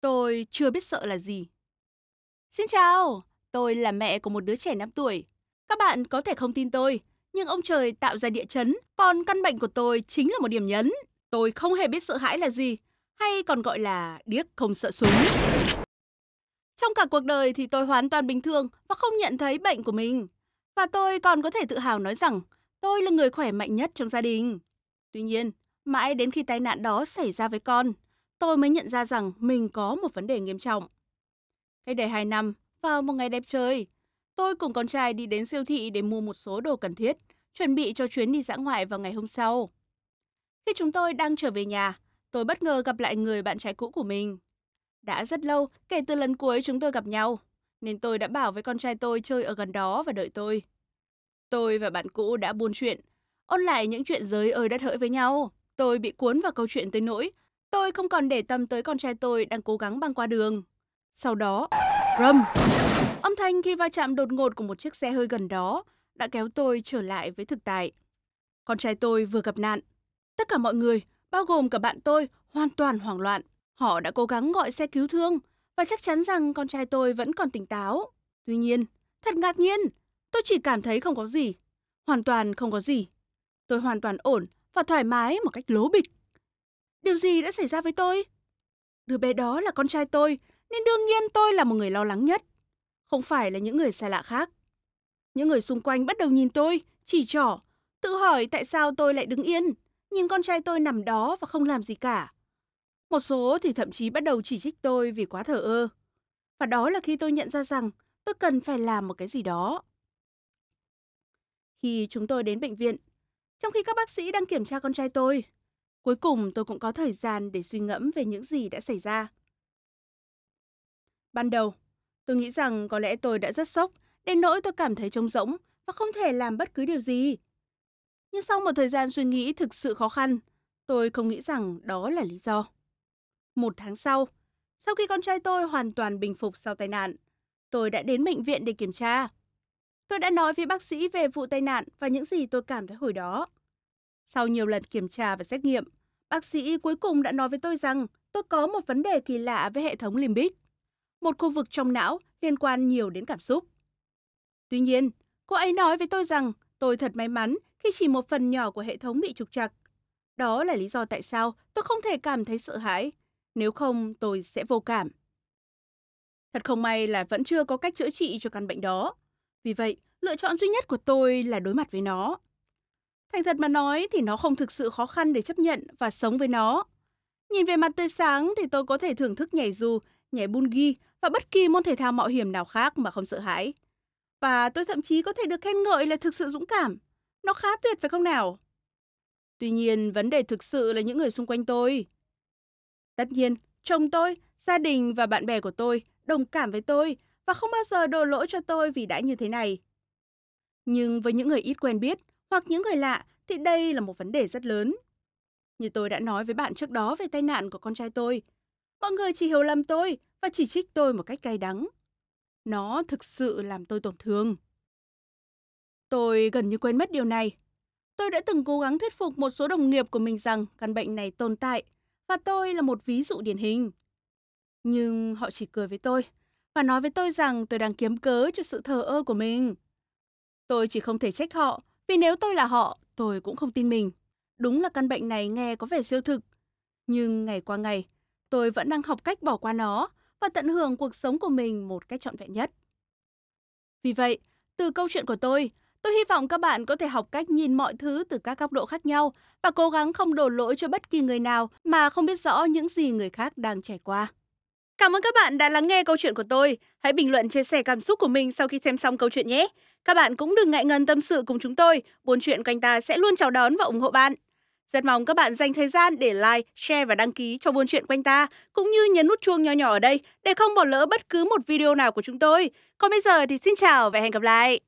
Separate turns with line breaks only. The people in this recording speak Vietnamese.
Tôi chưa biết sợ là gì. Xin chào, tôi là mẹ của một đứa trẻ 5 tuổi. Các bạn có thể không tin tôi, nhưng ông trời tạo ra địa chấn, còn căn bệnh của tôi chính là một điểm nhấn. Tôi không hề biết sợ hãi là gì, hay còn gọi là điếc không sợ súng. Trong cả cuộc đời thì tôi hoàn toàn bình thường và không nhận thấy bệnh của mình. Và tôi còn có thể tự hào nói rằng tôi là người khỏe mạnh nhất trong gia đình. Tuy nhiên, mãi đến khi tai nạn đó xảy ra với con, tôi mới nhận ra rằng mình có một vấn đề nghiêm trọng. Cách đây 2 năm, vào một ngày đẹp trời, tôi cùng con trai đi đến siêu thị để mua một số đồ cần thiết, chuẩn bị cho chuyến đi dã ngoại vào ngày hôm sau. Khi chúng tôi đang trở về nhà, tôi bất ngờ gặp lại người bạn trai cũ của mình. Đã rất lâu kể từ lần cuối chúng tôi gặp nhau, nên tôi đã bảo với con trai tôi chơi ở gần đó và đợi tôi. Tôi và bạn cũ đã buôn chuyện, ôn lại những chuyện giới ơi đất hỡi với nhau. Tôi bị cuốn vào câu chuyện tới nỗi tôi không còn để tâm tới con trai tôi đang cố gắng băng qua đường. Sau đó, rầm! Âm thanh khi va chạm đột ngột của một chiếc xe hơi gần đó đã kéo tôi trở lại với thực tại. Con trai tôi vừa gặp nạn. Tất cả mọi người, bao gồm cả bạn tôi, hoàn toàn hoảng loạn. Họ đã cố gắng gọi xe cứu thương và chắc chắn rằng con trai tôi vẫn còn tỉnh táo. Tuy nhiên, thật ngạc nhiên, tôi chỉ cảm thấy không có gì. Hoàn toàn không có gì. Tôi hoàn toàn ổn và thoải mái một cách lố bịch. Điều gì đã xảy ra với tôi? Đứa bé đó là con trai tôi, nên đương nhiên tôi là một người lo lắng nhất. Không phải là những người xa lạ khác. Những người xung quanh bắt đầu nhìn tôi, chỉ trỏ, tự hỏi tại sao tôi lại đứng yên, nhìn con trai tôi nằm đó và không làm gì cả. Một số thì thậm chí bắt đầu chỉ trích tôi vì quá thờ ơ. Và đó là khi tôi nhận ra rằng tôi cần phải làm một cái gì đó. Khi chúng tôi đến bệnh viện, trong khi các bác sĩ đang kiểm tra con trai tôi, cuối cùng tôi cũng có thời gian để suy ngẫm về những gì đã xảy ra. Ban đầu, tôi nghĩ rằng có lẽ tôi đã rất sốc, đến nỗi tôi cảm thấy trống rỗng và không thể làm bất cứ điều gì. Nhưng sau một thời gian suy nghĩ thực sự khó khăn, tôi không nghĩ rằng đó là lý do. Một tháng sau, sau khi con trai tôi hoàn toàn bình phục sau tai nạn, tôi đã đến bệnh viện để kiểm tra. Tôi đã nói với bác sĩ về vụ tai nạn và những gì tôi cảm thấy hồi đó. Sau nhiều lần kiểm tra và xét nghiệm, bác sĩ cuối cùng đã nói với tôi rằng tôi có một vấn đề kỳ lạ với hệ thống limbic, một khu vực trong não liên quan nhiều đến cảm xúc. Tuy nhiên, cô ấy nói với tôi rằng tôi thật may mắn khi chỉ một phần nhỏ của hệ thống bị trục trặc. Đó là lý do tại sao tôi không thể cảm thấy sợ hãi nếu không tôi sẽ vô cảm. Thật không may là vẫn chưa có cách chữa trị cho căn bệnh đó. Vì vậy, lựa chọn duy nhất của tôi là đối mặt với nó. Thành thật mà nói thì nó không thực sự khó khăn để chấp nhận và sống với nó. Nhìn về mặt tươi sáng thì tôi có thể thưởng thức nhảy dù, nhảy bungi và bất kỳ môn thể thao mạo hiểm nào khác mà không sợ hãi. Và tôi thậm chí có thể được khen ngợi là thực sự dũng cảm. Nó khá tuyệt phải không nào? Tuy nhiên, vấn đề thực sự là những người xung quanh tôi. Tất nhiên, chồng tôi, gia đình và bạn bè của tôi đồng cảm với tôi và không bao giờ đổ lỗi cho tôi vì đã như thế này. Nhưng với những người ít quen biết hoặc những người lạ thì đây là một vấn đề rất lớn. Như tôi đã nói với bạn trước đó về tai nạn của con trai tôi, mọi người chỉ hiểu lầm tôi và chỉ trích tôi một cách cay đắng. Nó thực sự làm tôi tổn thương. Tôi gần như quên mất điều này. Tôi đã từng cố gắng thuyết phục một số đồng nghiệp của mình rằng căn bệnh này tồn tại và tôi là một ví dụ điển hình. Nhưng họ chỉ cười với tôi và nói với tôi rằng tôi đang kiếm cớ cho sự thờ ơ của mình. Tôi chỉ không thể trách họ vì nếu tôi là họ, tôi cũng không tin mình. Đúng là căn bệnh này nghe có vẻ siêu thực. Nhưng ngày qua ngày, tôi vẫn đang học cách bỏ qua nó và tận hưởng cuộc sống của mình một cách trọn vẹn nhất. Vì vậy, từ câu chuyện của tôi, tôi hy vọng các bạn có thể học cách nhìn mọi thứ từ các góc độ khác nhau và cố gắng không đổ lỗi cho bất kỳ người nào mà không biết rõ những gì người khác đang trải qua. Cảm ơn các bạn đã lắng nghe câu chuyện của tôi. Hãy bình luận chia sẻ cảm xúc của mình sau khi xem xong câu chuyện nhé. Các bạn cũng đừng ngại ngần tâm sự cùng chúng tôi. Buôn chuyện quanh ta sẽ luôn chào đón và ủng hộ bạn. Rất mong các bạn dành thời gian để like, share và đăng ký cho buôn chuyện quanh ta, cũng như nhấn nút chuông nhỏ nhỏ ở đây để không bỏ lỡ bất cứ một video nào của chúng tôi. Còn bây giờ thì xin chào và hẹn gặp lại.